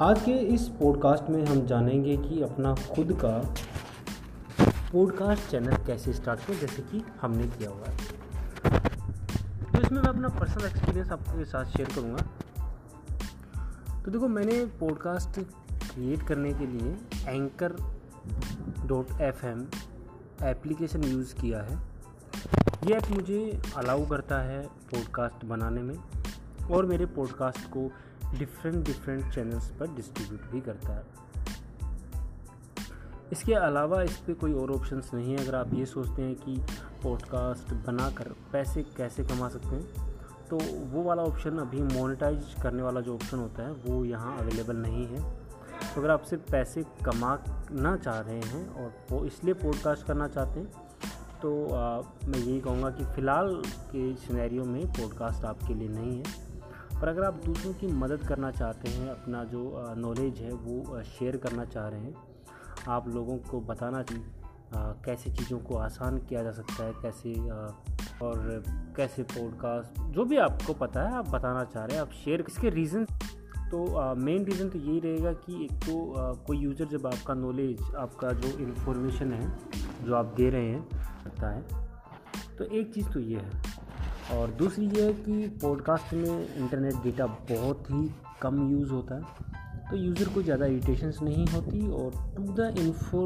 आज के इस पॉडकास्ट में हम जानेंगे कि अपना खुद का पॉडकास्ट चैनल कैसे स्टार्ट करें जैसे कि हमने किया हुआ है। तो इसमें मैं अपना पर्सनल एक्सपीरियंस आपके साथ शेयर करूँगा। तो देखो, मैंने पॉडकास्ट क्रिएट करने के लिए anchor dot F M application use किया है। ये ऐप मुझे अलाउ करता है पॉडकास्ट बनाने में और मेरे पॉडकास्ट को डिफरेंट डिफरेंट चैनल्स पर डिस्ट्रीब्यूट भी करता है। इसके अलावा इस पर कोई और ऑप्शंस नहीं है। अगर आप ये सोचते हैं कि पॉडकास्ट बनाकर पैसे कैसे कमा सकते हैं तो वो वाला ऑप्शन अभी मोनेटाइज करने वाला जो ऑप्शन होता है वो यहाँ अवेलेबल नहीं है। तो अगर आप सिर्फ़ पैसे कमाना चाह रहे हैं और वो इसलिए पॉडकास्ट करना चाहते हैं तो आ, मैं यही कहूँगा कि फ़िलहाल के सिनेरियो में पॉडकास्ट आपके लिए नहीं है। पर अगर आप दूसरों की मदद करना चाहते हैं अपना जो नॉलेज है वो शेयर करना चाह रहे हैं आप लोगों को बताना चाहिए कैसे चीज़ों को आसान किया जा सकता है कैसे आ, और कैसे पॉडकास्ट जो भी आपको पता है आप बताना चाह रहे हैं आप शेयर इसके रीज़न तो मेन रीज़न तो यही रहेगा कि एक तो आ, कोई यूज़र जब आपका नॉलेज आपका जो इन्फॉर्मेशन है जो आप दे रहे हैं करता है तो एक चीज़ तो ये है। और दूसरी ये है कि पॉडकास्ट में इंटरनेट डेटा बहुत ही कम यूज़ होता है तो यूज़र को ज़्यादा इरीटेशंस नहीं होती और to the info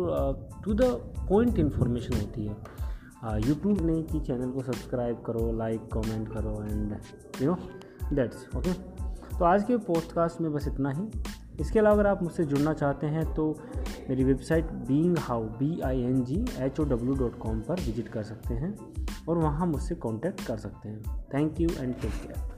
to the point information होती है। यूट्यूब ने कि चैनल को सब्सक्राइब करो लाइक कमेंट करो and you know that's okay तो आज के पॉडकास्ट में बस इतना ही। इसके अलावा अगर आप मुझसे जुड़ना चाहते हैं तो मेरी website being how B I N G H O W dot com पर विज़िट कर सकते हैं और वहाँ मुझसे कांटेक्ट कर सकते हैं। Thank you and take care